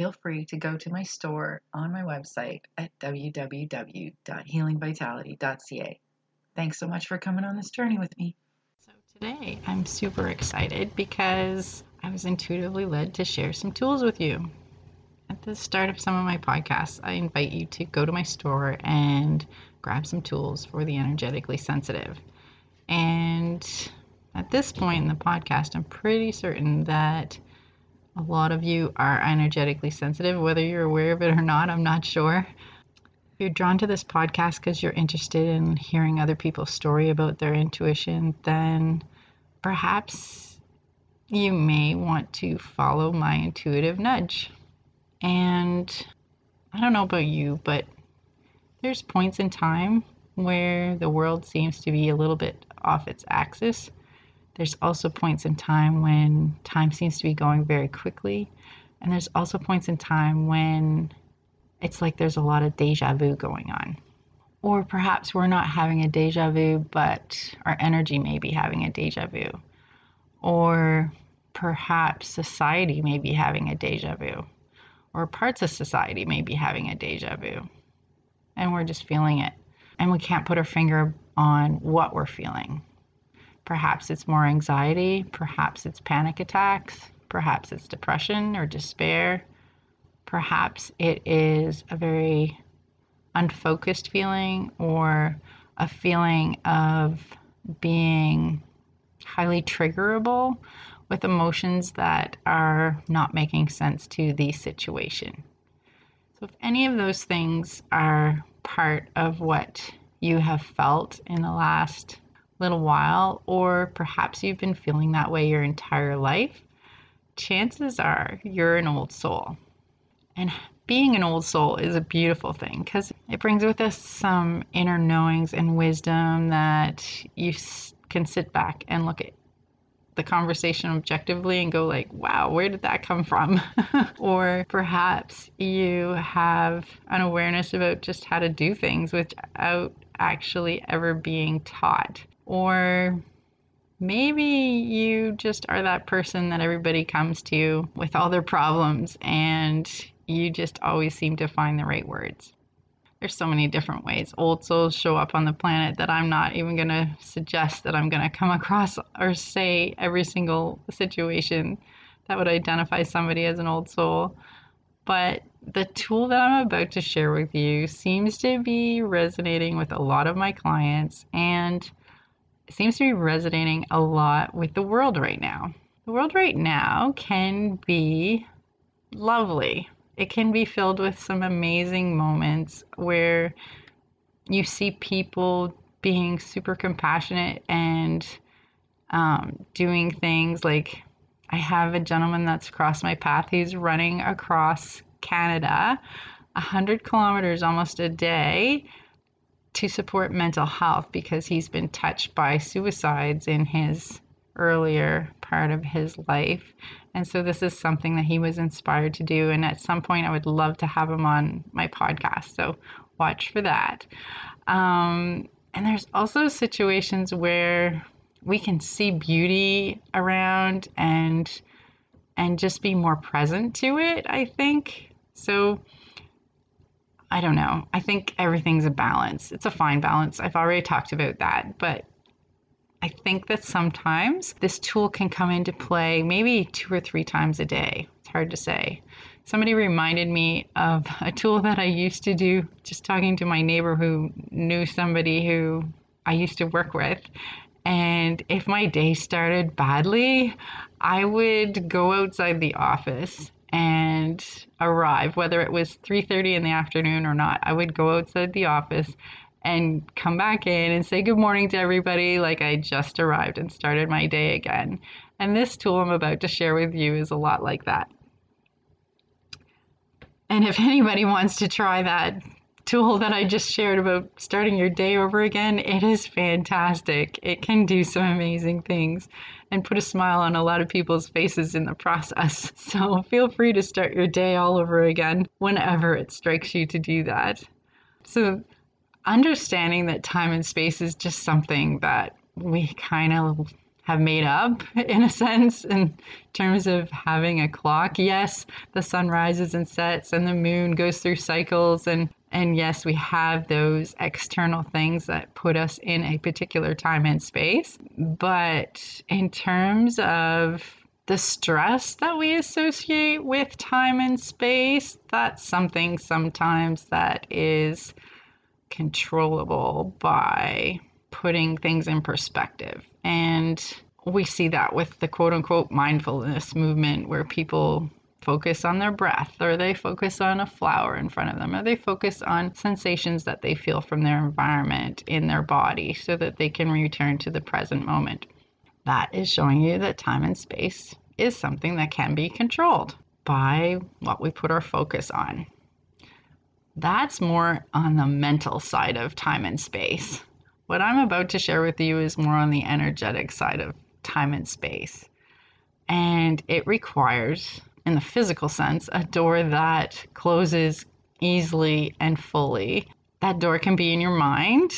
feel free to go to my store on my website at www.healingvitality.ca. Thanks so much for coming on this journey with me. So, today I'm super excited because I was intuitively led to share some tools with you. At the start of some of my podcasts, I invite you to go to my store and grab some tools for the energetically sensitive. And at this point in the podcast, I'm pretty certain that a lot of you are energetically sensitive, whether you're aware of it or not, I'm not sure. If you're drawn to this podcast because you're interested in hearing other people's story about their intuition, then perhaps you may want to follow my intuitive nudge. And I don't know about you, but there's points in time where the world seems to be a little bit off its axis there's also points in time when time seems to be going very quickly. And there's also points in time when it's like there's a lot of deja vu going on. Or perhaps we're not having a deja vu, but our energy may be having a deja vu. Or perhaps society may be having a deja vu. Or parts of society may be having a deja vu. And we're just feeling it. And we can't put our finger on what we're feeling. Perhaps it's more anxiety, perhaps it's panic attacks, perhaps it's depression or despair, perhaps it is a very unfocused feeling or a feeling of being highly triggerable with emotions that are not making sense to the situation. So, if any of those things are part of what you have felt in the last little while, or perhaps you've been feeling that way your entire life, chances are you're an old soul. And being an old soul is a beautiful thing because it brings with us some inner knowings and wisdom that you can sit back and look at the conversation objectively and go like wow where did that come from or perhaps you have an awareness about just how to do things without actually ever being taught or maybe you just are that person that everybody comes to with all their problems and you just always seem to find the right words. There's so many different ways old souls show up on the planet that I'm not even going to suggest that I'm going to come across or say every single situation that would identify somebody as an old soul. But the tool that I'm about to share with you seems to be resonating with a lot of my clients and seems to be resonating a lot with the world right now. The world right now can be lovely. It can be filled with some amazing moments where you see people being super compassionate and um, doing things like I have a gentleman that's crossed my path. He's running across Canada, 100 kilometers almost a day to support mental health because he's been touched by suicides in his earlier part of his life. And so this is something that he was inspired to do. And at some point, I would love to have him on my podcast. So watch for that. Um, and there's also situations where we can see beauty around and and just be more present to it i think so I don't know. I think everything's a balance. It's a fine balance. I've already talked about that. But I think that sometimes this tool can come into play maybe two or three times a day. It's hard to say. Somebody reminded me of a tool that I used to do just talking to my neighbor who knew somebody who I used to work with. And if my day started badly, I would go outside the office and arrive whether it was 3:30 in the afternoon or not. I would go outside the office and come back in and say good morning to everybody like I just arrived and started my day again. And this tool I'm about to share with you is a lot like that. And if anybody wants to try that tool that I just shared about starting your day over again, it is fantastic. It can do some amazing things and put a smile on a lot of people's faces in the process. So feel free to start your day all over again whenever it strikes you to do that. So understanding that time and space is just something that we kind of have made up in a sense in terms of having a clock. Yes, the sun rises and sets and the moon goes through cycles and and yes, we have those external things that put us in a particular time and space. But in terms of the stress that we associate with time and space, that's something sometimes that is controllable by putting things in perspective. And we see that with the quote unquote mindfulness movement where people focus on their breath or they focus on a flower in front of them or they focus on sensations that they feel from their environment in their body so that they can return to the present moment. That is showing you that time and space is something that can be controlled by what we put our focus on. That's more on the mental side of time and space. What I'm about to share with you is more on the energetic side of time and space. And it requires, in the physical sense, a door that closes easily and fully. That door can be in your mind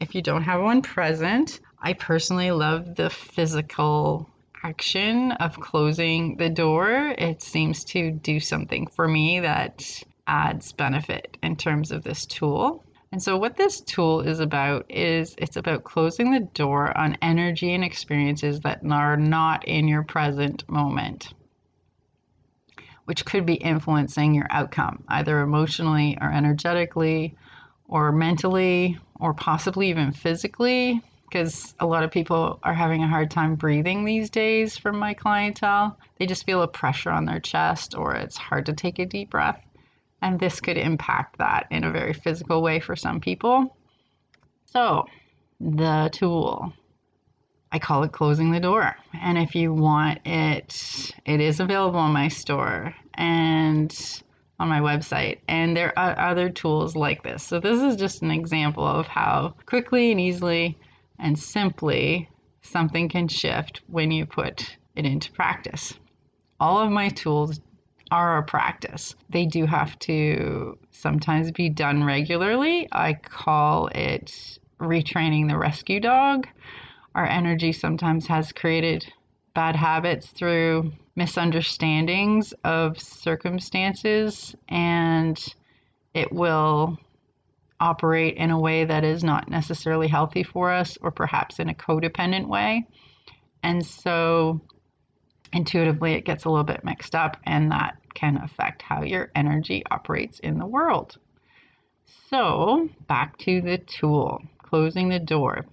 if you don't have one present. I personally love the physical action of closing the door. It seems to do something for me that adds benefit in terms of this tool. And so, what this tool is about is it's about closing the door on energy and experiences that are not in your present moment, which could be influencing your outcome, either emotionally or energetically, or mentally, or possibly even physically. Because a lot of people are having a hard time breathing these days from my clientele. They just feel a pressure on their chest, or it's hard to take a deep breath. And this could impact that in a very physical way for some people. So, the tool. I call it closing the door. And if you want it, it is available in my store and on my website. And there are other tools like this. So, this is just an example of how quickly and easily and simply something can shift when you put it into practice. All of my tools are a practice. They do have to sometimes be done regularly. I call it retraining the rescue dog. Our energy sometimes has created bad habits through misunderstandings of circumstances, and it will operate in a way that is not necessarily healthy for us, or perhaps in a codependent way. And so intuitively it gets a little bit mixed up and that can affect how your energy operates in the world. So, back to the tool, closing the door,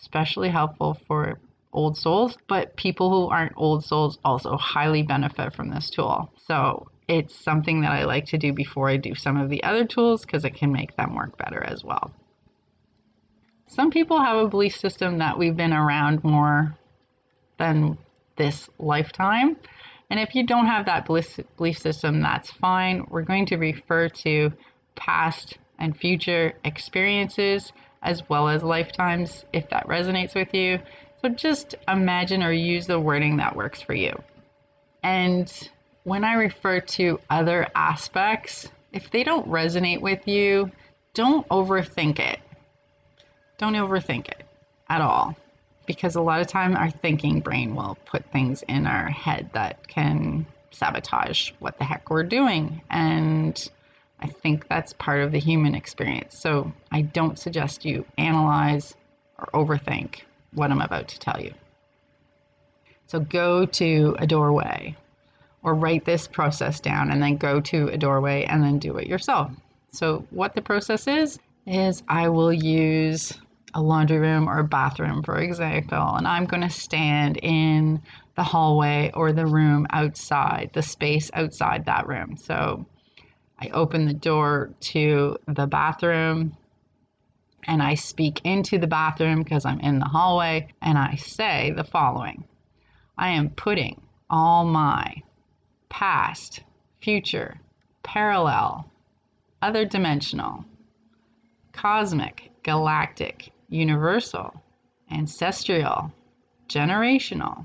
especially helpful for old souls, but people who aren't old souls also highly benefit from this tool. So, it's something that I like to do before I do some of the other tools because it can make them work better as well. Some people have a belief system that we've been around more than this lifetime. And if you don't have that belief system, that's fine. We're going to refer to past and future experiences as well as lifetimes if that resonates with you. So just imagine or use the wording that works for you. And when I refer to other aspects, if they don't resonate with you, don't overthink it. Don't overthink it at all because a lot of time our thinking brain will put things in our head that can sabotage what the heck we're doing and I think that's part of the human experience. So I don't suggest you analyze or overthink what I'm about to tell you. So go to a doorway or write this process down and then go to a doorway and then do it yourself. So, what the process is, is I will use a laundry room or a bathroom, for example, and I'm going to stand in the hallway or the room outside, the space outside that room. So, I open the door to the bathroom and I speak into the bathroom because I'm in the hallway and I say the following. I am putting all my past, future, parallel, other dimensional, cosmic, galactic, universal, ancestral, generational,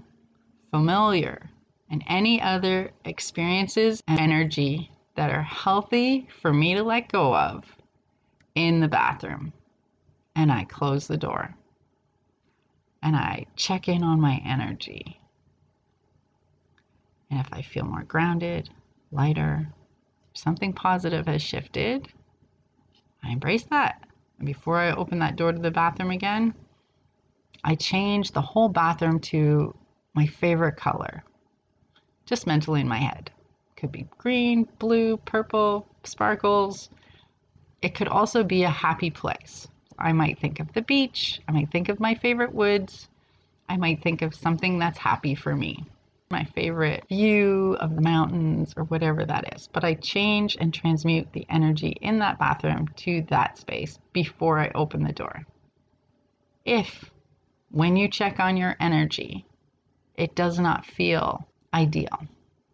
familiar, and any other experiences and energy that are healthy for me to let go of in the bathroom. And I close the door and I check in on my energy. And if I feel more grounded, lighter, something positive has shifted, I embrace that. And before I open that door to the bathroom again, I change the whole bathroom to my favorite color, just mentally in my head. Could be green, blue, purple, sparkles. It could also be a happy place. I might think of the beach. I might think of my favorite woods. I might think of something that's happy for me my favorite view of the mountains or whatever that is. But I change and transmute the energy in that bathroom to that space before I open the door. If, when you check on your energy, it does not feel ideal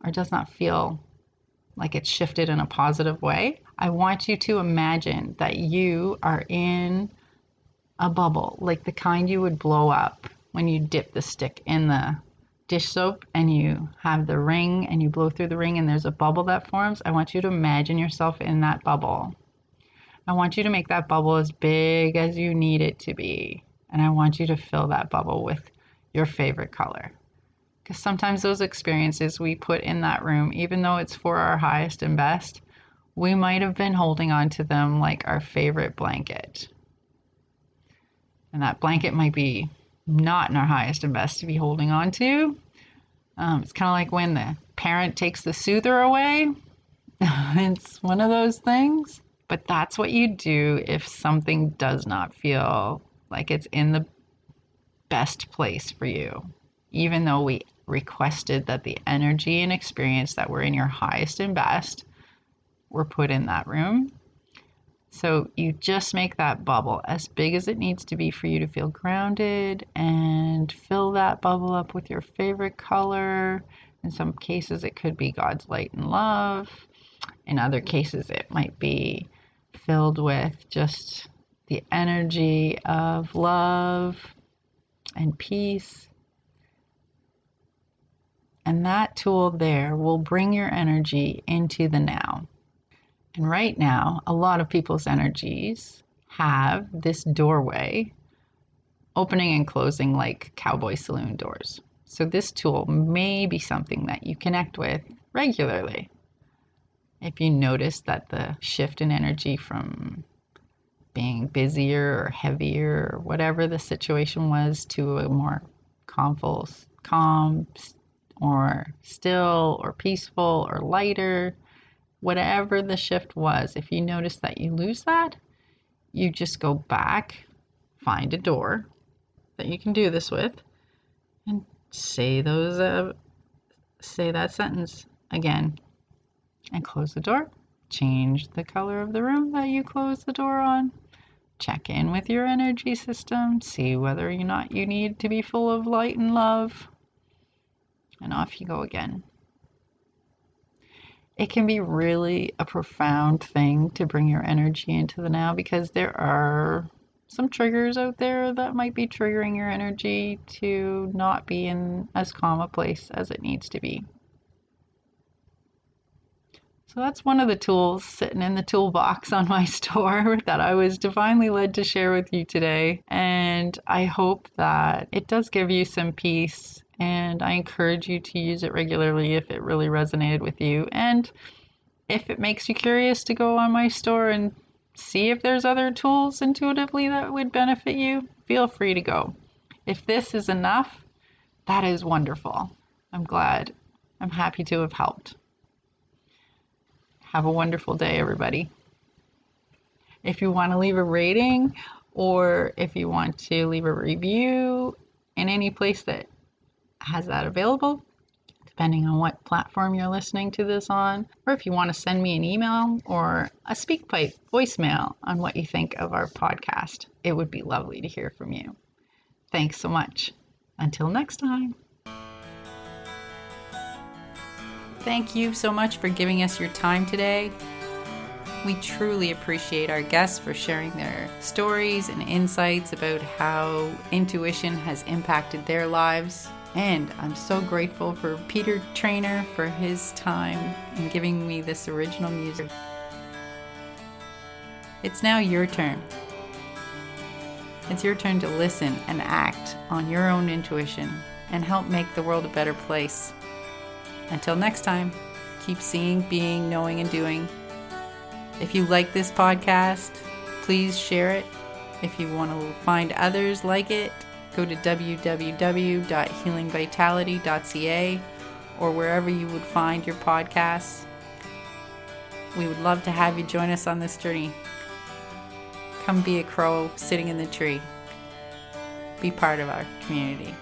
or does not feel like it's shifted in a positive way, I want you to imagine that you are in a bubble, like the kind you would blow up when you dip the stick in the dish soap and you have the ring and you blow through the ring and there's a bubble that forms, I want you to imagine yourself in that bubble. I want you to make that bubble as big as you need it to be. And I want you to fill that bubble with your favorite color. Because sometimes those experiences we put in that room, even though it's for our highest and best, we might have been holding on to them like our favorite blanket. And that blanket might be not in our highest and best to be holding on to. Um, it's kind of like when the parent takes the soother away. it's one of those things. But that's what you do if something does not feel like it's in the best place for you. Even though we requested that the energy and experience that were in your highest and best were put in that room, so you just make that bubble as big as it needs to be for you to feel grounded and fill that bubble up with your favorite color. In some cases, it could be God's light and love. In other cases, it might be filled with just the energy of love and peace. And that tool there will bring your energy into the now. And right now, a lot of people's energies have this doorway opening and closing like cowboy saloon doors. So, this tool may be something that you connect with regularly. If you notice that the shift in energy from being busier or heavier or whatever the situation was to a more calm, calm or still or peaceful or lighter, whatever the shift was, if you notice that you lose that, you just go back, find a door that you can do this with, and say those uh, say that sentence again, and close the door. Change the color of the room that you close the door on. Check in with your energy system. See whether or not you need to be full of light and love. And off you go again it can be really a profound thing to bring your energy into the now because there are some triggers out there that might be triggering your energy to not be in as calm a place as it needs to be. So that's one of the tools sitting in the toolbox on my store that I was divinely led to share with you today. And I hope that it does give you some peace and I encourage you to use it regularly if it really resonated with you. And if it makes you curious to go on my store and see if there's other tools intuitively that would benefit you, feel free to go. If this is enough, that is wonderful. I'm glad. I'm happy to have helped. Have a wonderful day, everybody. If you want to leave a rating or if you want to leave a review in any place that has that available, depending on what platform you're listening to this on, or if you want to send me an email or a SpeakPipe voicemail on what you think of our podcast, it would be lovely to hear from you. Thanks so much. Until next time. Thank you so much for giving us your time today. We truly appreciate our guests for sharing their stories and insights about how intuition has impacted their lives. And I'm so grateful for Peter Trainer for his time in giving me this original music. It's now your turn. It's your turn to listen and act on your own intuition and help make the world a better place. Until next time, keep seeing, being, knowing, and doing. If you like this podcast, please share it. If you want to find others like it, go to www.healingvitality.ca or wherever you would find your podcasts. We would love to have you join us on this journey. Come be a crow sitting in the tree. Be part of our community.